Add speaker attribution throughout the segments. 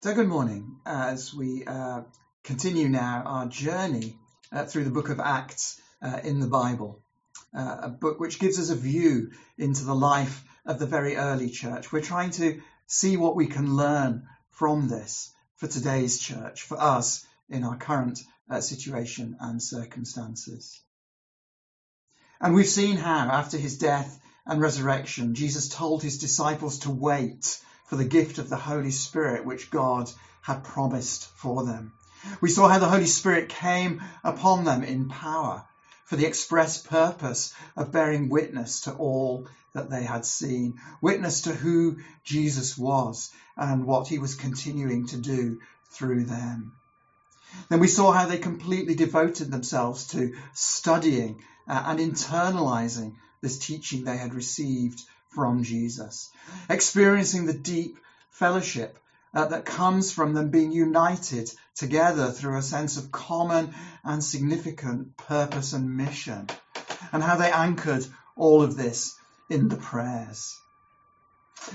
Speaker 1: So, good morning as we uh, continue now our journey uh, through the book of Acts uh, in the Bible, uh, a book which gives us a view into the life of the very early church. We're trying to see what we can learn from this for today's church, for us in our current uh, situation and circumstances. And we've seen how, after his death and resurrection, Jesus told his disciples to wait for the gift of the Holy Spirit which God had promised for them. We saw how the Holy Spirit came upon them in power for the express purpose of bearing witness to all that they had seen, witness to who Jesus was and what he was continuing to do through them. Then we saw how they completely devoted themselves to studying uh, and internalizing this teaching they had received from Jesus, experiencing the deep fellowship uh, that comes from them being united together through a sense of common and significant purpose and mission, and how they anchored all of this in the prayers.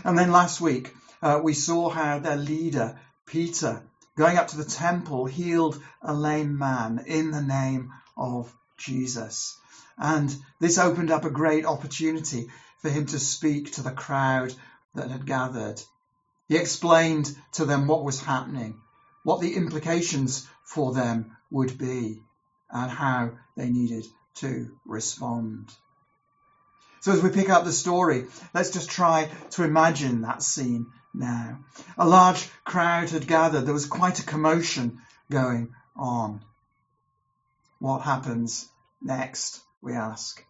Speaker 1: And then last week, uh, we saw how their leader, Peter, going up to the temple, healed a lame man in the name of Jesus. And this opened up a great opportunity for him to speak to the crowd that had gathered. He explained to them what was happening, what the implications for them would be, and how they needed to respond. So as we pick up the story, let's just try to imagine that scene now. A large crowd had gathered. There was quite a commotion going on. What happens next, we ask?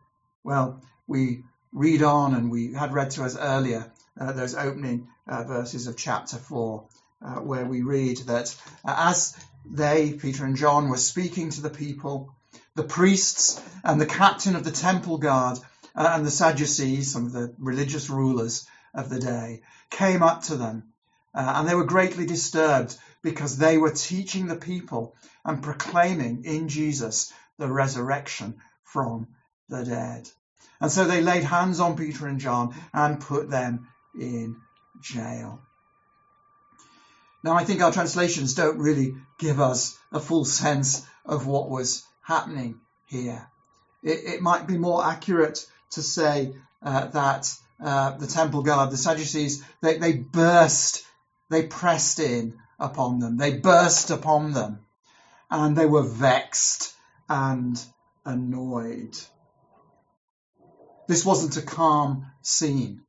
Speaker 1: Well, we read on, and we had read to us earlier uh, those opening uh, verses of chapter 4, uh, where we read that uh, as they, Peter and John, were speaking to the people, the priests and the captain of the temple guard uh, and the Sadducees, some of the religious rulers of the day, came up to them. Uh, and they were greatly disturbed because they were teaching the people and proclaiming in Jesus the resurrection from the dead. And so they laid hands on Peter and John and put them in jail. Now, I think our translations don't really give us a full sense of what was happening here. It, it might be more accurate to say uh, that uh, the temple guard, the Sadducees, they, they burst, they pressed in upon them, they burst upon them, and they were vexed and annoyed. This wasn't a calm scene.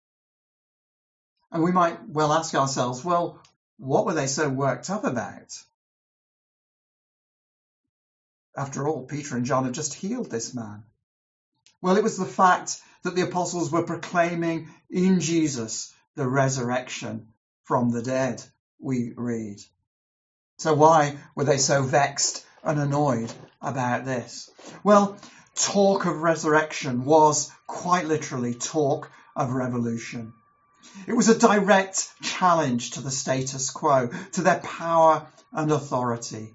Speaker 1: And we might well ask ourselves, well, what were they so worked up about? After all, Peter and John had just healed this man. Well, it was the fact that the apostles were proclaiming in Jesus the resurrection from the dead, we read. So why were they so vexed and annoyed about this? Well, talk of resurrection was quite literally talk of revolution. It was a direct challenge to the status quo, to their power and authority.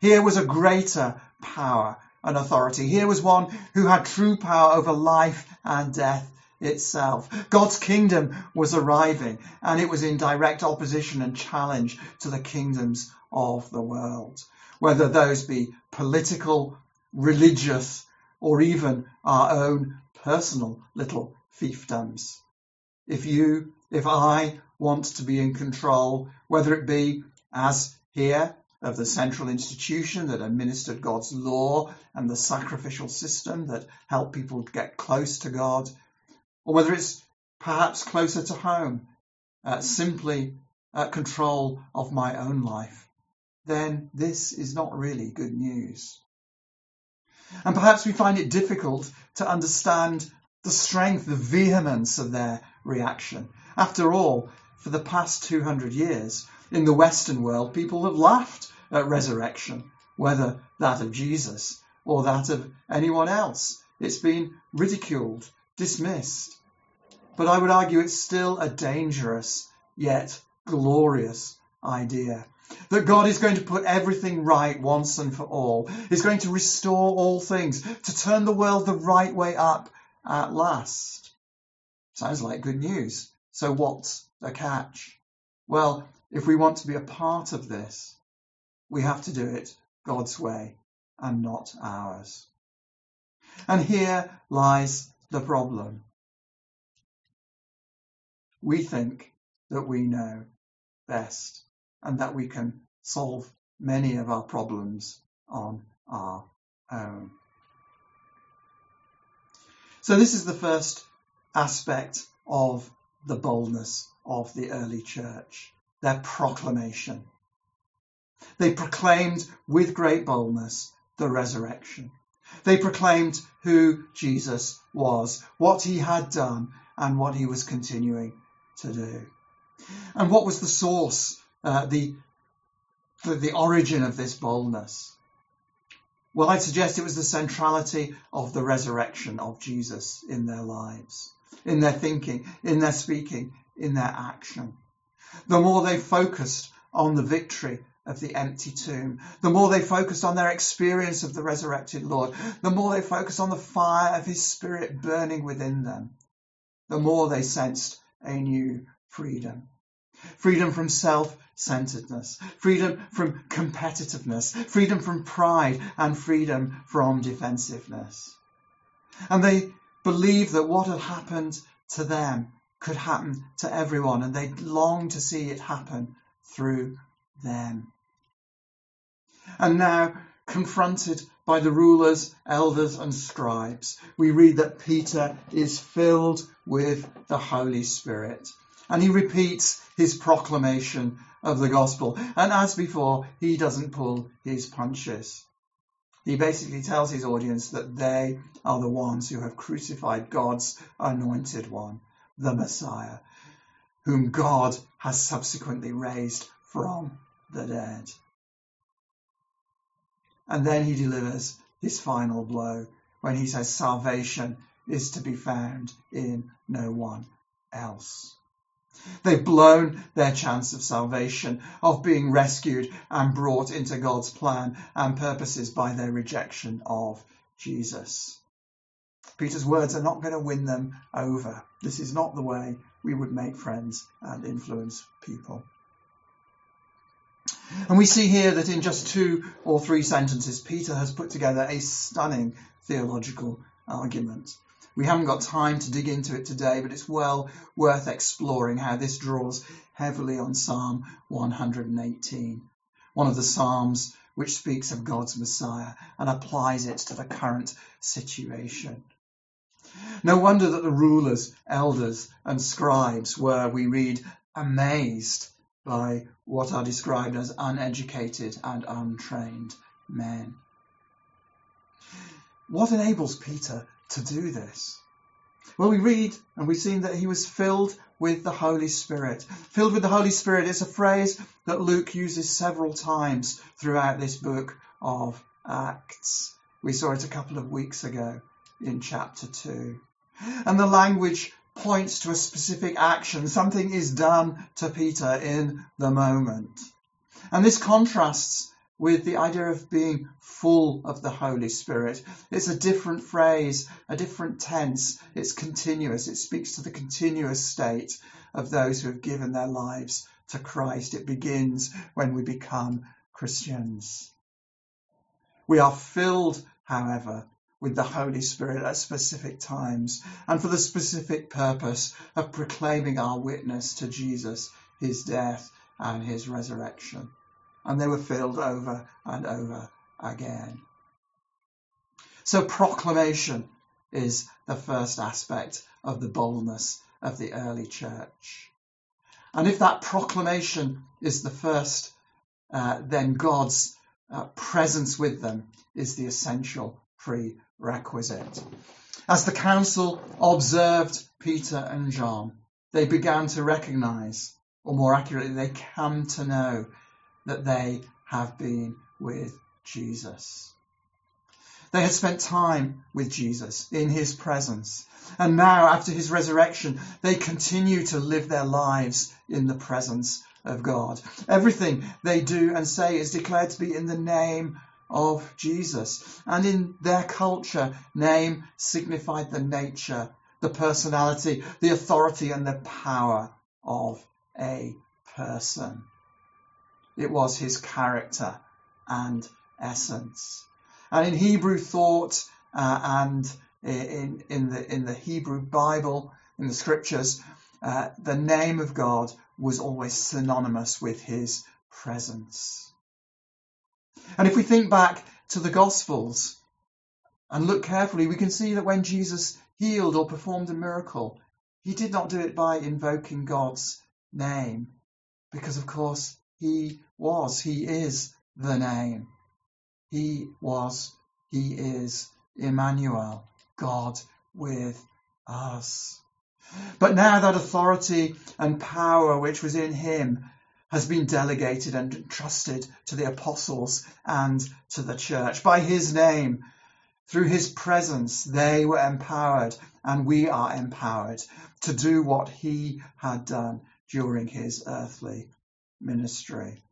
Speaker 1: Here was a greater power and authority. Here was one who had true power over life and death itself. God's kingdom was arriving and it was in direct opposition and challenge to the kingdoms of the world, whether those be political, religious, or even our own personal little fiefdoms. If you, if I want to be in control, whether it be as here of the central institution that administered God's law and the sacrificial system that helped people get close to God, or whether it's perhaps closer to home, uh, simply uh, control of my own life, then this is not really good news. And perhaps we find it difficult to understand the strength, the vehemence of their reaction. After all, for the past 200 years, in the Western world, people have laughed at resurrection, whether that of Jesus or that of anyone else. It's been ridiculed, dismissed. But I would argue it's still a dangerous yet glorious idea that God is going to put everything right once and for all. He's going to restore all things, to turn the world the right way up at last. Sounds like good news. So what's the catch? Well, if we want to be a part of this, we have to do it God's way and not ours. And here lies the problem. We think that we know best and that we can solve many of our problems on our own. So, this is the first aspect of the boldness of the early church, their proclamation. They proclaimed with great boldness the resurrection. They proclaimed who Jesus was, what he had done, and what he was continuing to do. And what was the source, uh, the, the, the origin of this boldness? Well, I'd suggest it was the centrality of the resurrection of Jesus in their lives, in their thinking, in their speaking, in their action. The more they focused on the victory of the empty tomb, the more they focused on their experience of the resurrected Lord, the more they focused on the fire of his spirit burning within them, the more they sensed a new freedom. Freedom from self centeredness, freedom from competitiveness, freedom from pride, and freedom from defensiveness. And they believed that what had happened to them could happen to everyone, and they longed to see it happen through them. And now, confronted by the rulers, elders, and scribes, we read that Peter is filled with the Holy Spirit. And he repeats his proclamation of the gospel. And as before, he doesn't pull his punches. He basically tells his audience that they are the ones who have crucified God's anointed one, the Messiah, whom God has subsequently raised from the dead. And then he delivers his final blow when he says salvation is to be found in no one else. They've blown their chance of salvation, of being rescued and brought into God's plan and purposes by their rejection of Jesus. Peter's words are not going to win them over. This is not the way we would make friends and influence people. And we see here that in just two or three sentences, Peter has put together a stunning theological argument. We haven't got time to dig into it today, but it's well worth exploring how this draws heavily on Psalm 118, one of the Psalms which speaks of God's Messiah and applies it to the current situation. No wonder that the rulers, elders, and scribes were, we read, amazed by what are described as uneducated and untrained men. What enables Peter to do this? Well, we read and we've seen that he was filled with the Holy Spirit. Filled with the Holy Spirit is a phrase that Luke uses several times throughout this book of Acts. We saw it a couple of weeks ago in chapter 2. And the language points to a specific action. Something is done to Peter in the moment. And this contrasts with the idea of being full of the Holy Spirit. It's a different phrase, a different tense. It's continuous. It speaks to the continuous state of those who have given their lives to Christ. It begins when we become Christians. We are filled, however, with the Holy Spirit at specific times and for the specific purpose of proclaiming our witness to Jesus, his death and his resurrection and they were filled over and over again. So, proclamation is the first aspect of the boldness of the early church. And if that proclamation is the first, uh, then God's uh, presence with them is the essential prerequisite. As the council observed Peter and John, they began to recognize, or more accurately, they come to know that they have been with Jesus. They had spent time with Jesus in his presence. And now, after his resurrection, they continue to live their lives in the presence of God. Everything they do and say is declared to be in the name of Jesus. And in their culture, name signified the nature, the personality, the authority, and the power of a person. It was his character and essence. And in Hebrew thought uh, and in, in, the, in the Hebrew Bible, in the scriptures, uh, the name of God was always synonymous with his presence. And if we think back to the Gospels and look carefully, we can see that when Jesus healed or performed a miracle, he did not do it by invoking God's name, because of course he was, he is the name. He was, he is Emmanuel, God with us. But now that authority and power which was in him has been delegated and entrusted to the apostles and to the church. By his name, through his presence, they were empowered and we are empowered to do what he had done during his earthly ministry.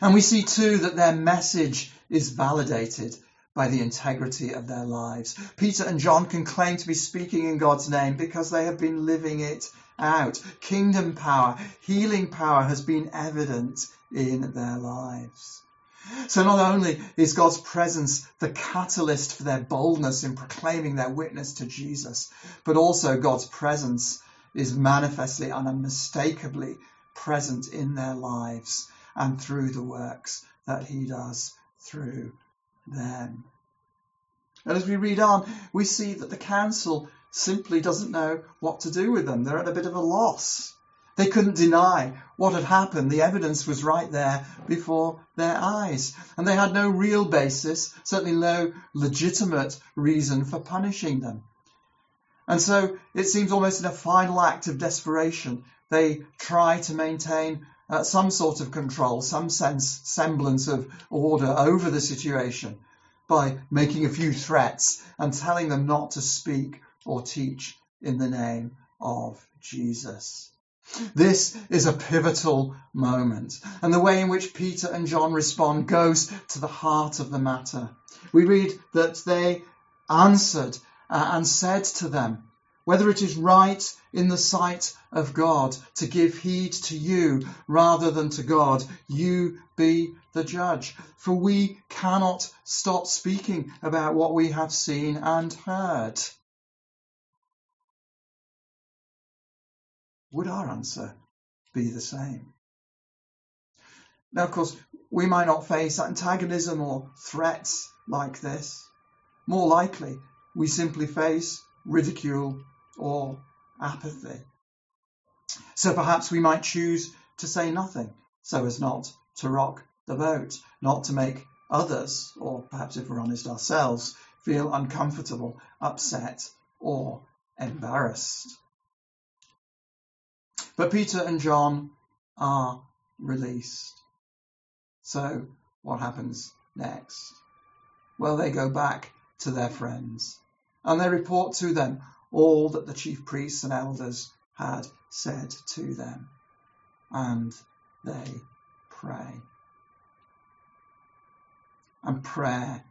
Speaker 1: And we see too that their message is validated by the integrity of their lives. Peter and John can claim to be speaking in God's name because they have been living it out. Kingdom power, healing power has been evident in their lives. So not only is God's presence the catalyst for their boldness in proclaiming their witness to Jesus, but also God's presence is manifestly and unmistakably present in their lives and through the works that he does through them. And as we read on, we see that the council simply doesn't know what to do with them. They're at a bit of a loss. They couldn't deny what had happened. The evidence was right there before their eyes. And they had no real basis, certainly no legitimate reason for punishing them. And so it seems almost in a final act of desperation, they try to maintain uh, some sort of control, some sense, semblance of order over the situation by making a few threats and telling them not to speak or teach in the name of Jesus. This is a pivotal moment, and the way in which Peter and John respond goes to the heart of the matter. We read that they answered uh, and said to them, whether it is right in the sight of God to give heed to you rather than to God, you be the judge. For we cannot stop speaking about what we have seen and heard. Would our answer be the same? Now, of course, we might not face antagonism or threats like this. More likely, we simply face ridicule or apathy. So perhaps we might choose to say nothing so as not to rock the boat, not to make others, or perhaps if we're honest ourselves, feel uncomfortable, upset, or embarrassed. But Peter and John are released. So what happens next? Well, they go back to their friends and they report to them all that the chief priests and elders had said to them. And they pray. And prayer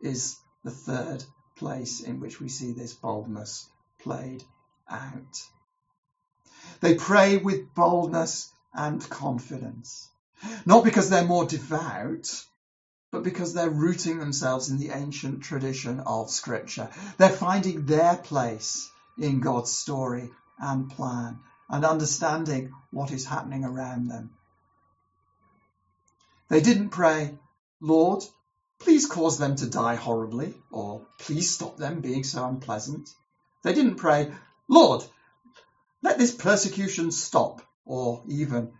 Speaker 1: is the third place in which we see this boldness played out. They pray with boldness and confidence, not because they're more devout, but because they're rooting themselves in the ancient tradition of Scripture. They're finding their place in God's story and plan and understanding what is happening around them. They didn't pray, Lord, please cause them to die horribly, or please stop them being so unpleasant. They didn't pray, Lord, let this persecution stop, or even,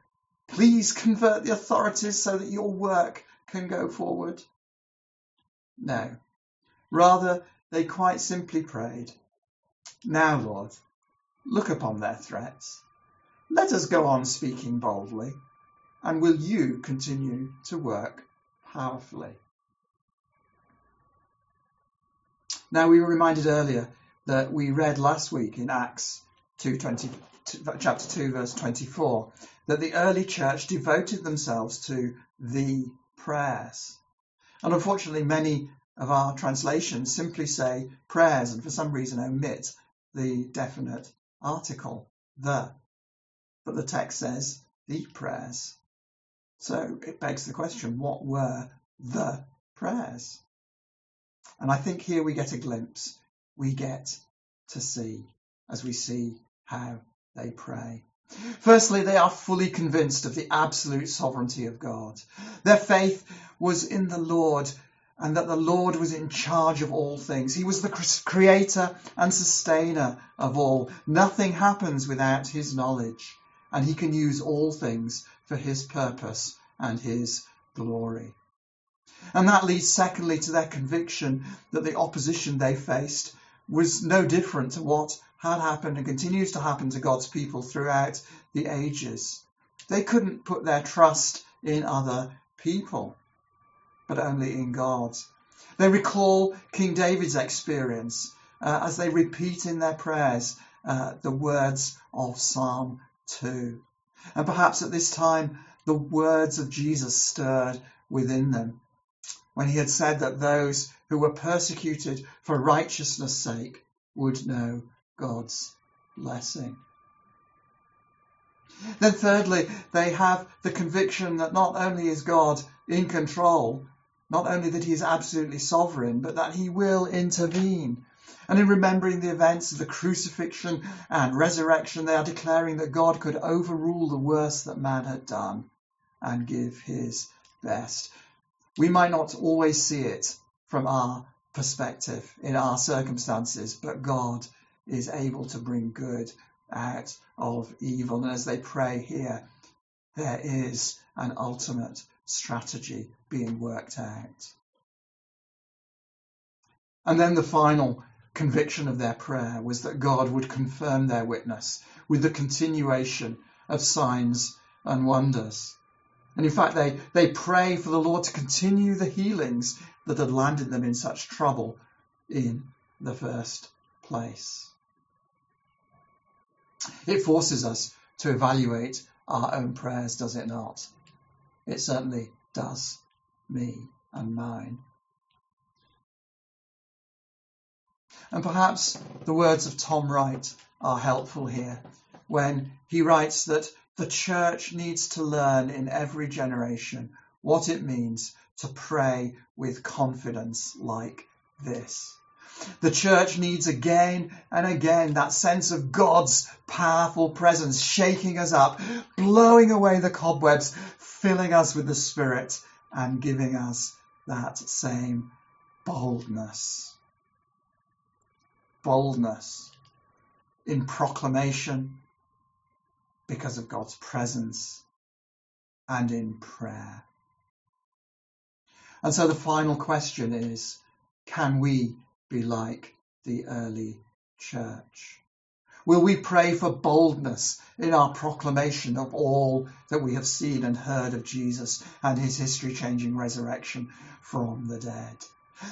Speaker 1: please convert the authorities so that your work can go forward? No. Rather, they quite simply prayed, Now, Lord, look upon their threats. Let us go on speaking boldly, and will you continue to work powerfully? Now, we were reminded earlier that we read last week in Acts 2:20, chapter 2, verse 24, that the early church devoted themselves to the prayers. And unfortunately, many of our translations simply say prayers and for some reason omit the definite article, the. But the text says the prayers. So it begs the question what were the prayers? And I think here we get a glimpse. We get to see as we see how they pray. Firstly, they are fully convinced of the absolute sovereignty of God. Their faith was in the Lord and that the Lord was in charge of all things. He was the creator and sustainer of all. Nothing happens without his knowledge, and he can use all things for his purpose and his glory. And that leads, secondly, to their conviction that the opposition they faced was no different to what had happened and continues to happen to God's people throughout the ages. They couldn't put their trust in other people, but only in God. They recall King David's experience uh, as they repeat in their prayers uh, the words of Psalm 2. And perhaps at this time, the words of Jesus stirred within them when he had said that those who were persecuted for righteousness' sake would know God's blessing. Then, thirdly, they have the conviction that not only is God in control, not only that he is absolutely sovereign, but that he will intervene. And in remembering the events of the crucifixion and resurrection, they are declaring that God could overrule the worst that man had done and give his best. We might not always see it from our perspective in our circumstances, but God is able to bring good out of evil. And as they pray here, there is an ultimate strategy being worked out. And then the final conviction of their prayer was that God would confirm their witness with the continuation of signs and wonders. And in fact, they, they pray for the Lord to continue the healings that had landed them in such trouble in the first place. It forces us to evaluate our own prayers, does it not? It certainly does me and mine. And perhaps the words of Tom Wright are helpful here when he writes that the church needs to learn in every generation what it means to pray with confidence like this. The church needs again and again that sense of God's powerful presence shaking us up, blowing away the cobwebs, filling us with the Spirit, and giving us that same boldness. Boldness in proclamation because of God's presence and in prayer. And so the final question is can we be like the early church? Will we pray for boldness in our proclamation of all that we have seen and heard of Jesus and his history changing resurrection from the dead?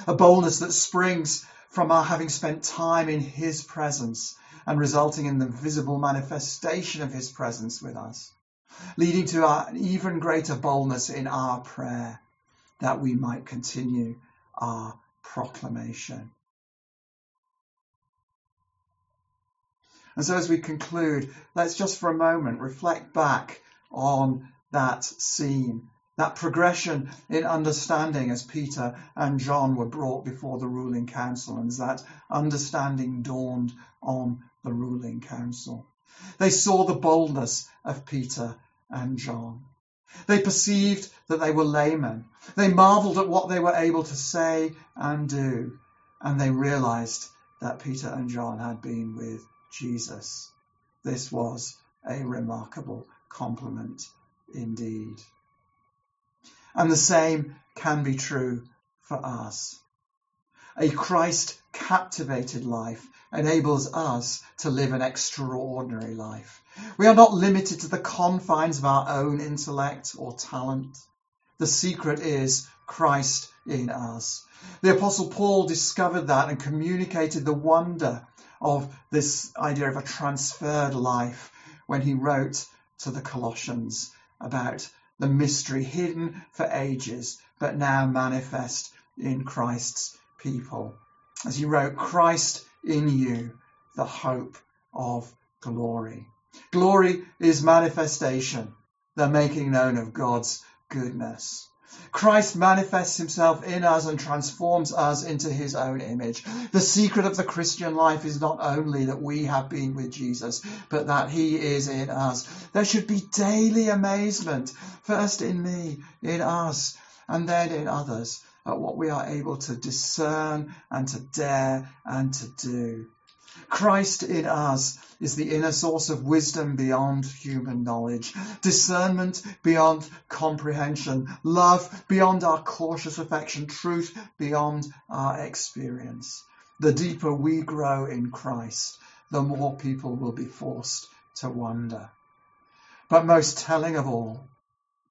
Speaker 1: A boldness that springs from our having spent time in his presence and resulting in the visible manifestation of his presence with us, leading to an even greater boldness in our prayer that we might continue our proclamation. And so, as we conclude, let's just for a moment reflect back on that scene, that progression in understanding as Peter and John were brought before the ruling council, and as that understanding dawned on the ruling council. They saw the boldness of Peter and John. They perceived that they were laymen. They marveled at what they were able to say and do, and they realized that Peter and John had been with Jesus. This was a remarkable compliment indeed. And the same can be true for us. A Christ captivated life enables us to live an extraordinary life. We are not limited to the confines of our own intellect or talent. The secret is Christ in us. The Apostle Paul discovered that and communicated the wonder of this idea of a transferred life when he wrote to the Colossians about the mystery hidden for ages, but now manifest in Christ's people. As he wrote, Christ in you, the hope of glory. Glory is manifestation, the making known of God's goodness. Christ manifests himself in us and transforms us into his own image. The secret of the Christian life is not only that we have been with Jesus, but that he is in us. There should be daily amazement, first in me, in us, and then in others, at what we are able to discern and to dare and to do. Christ in us is the inner source of wisdom beyond human knowledge, discernment beyond comprehension, love beyond our cautious affection, truth beyond our experience. The deeper we grow in Christ, the more people will be forced to wonder. But most telling of all,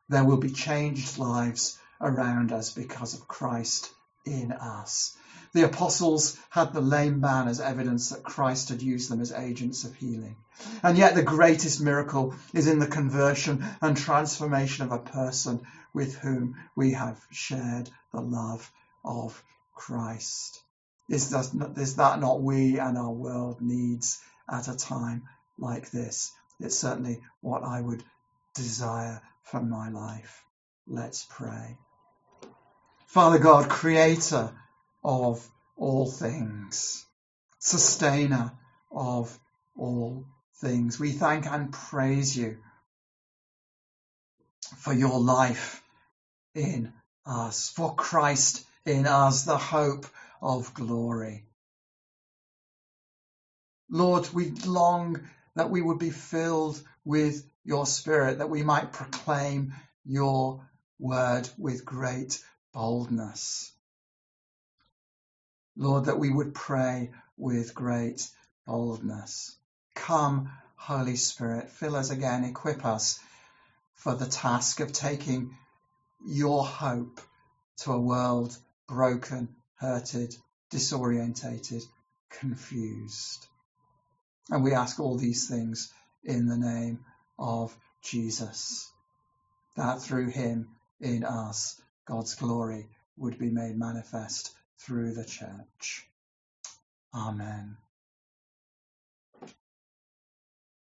Speaker 1: there will be changed lives around us because of Christ in us. The apostles had the lame man as evidence that Christ had used them as agents of healing. And yet the greatest miracle is in the conversion and transformation of a person with whom we have shared the love of Christ. Is that, is that not we and our world needs at a time like this? It's certainly what I would desire for my life. Let's pray. Father God, creator of all things, sustainer of all things. We thank and praise you for your life in us, for Christ in us, the hope of glory. Lord, we long that we would be filled with your spirit, that we might proclaim your word with great boldness. Lord, that we would pray with great boldness. Come, Holy Spirit, fill us again, equip us for the task of taking your hope to a world broken, hurted, disorientated, confused. And we ask all these things in the name of Jesus, that through him in us, God's glory would be made manifest through the church. Amen.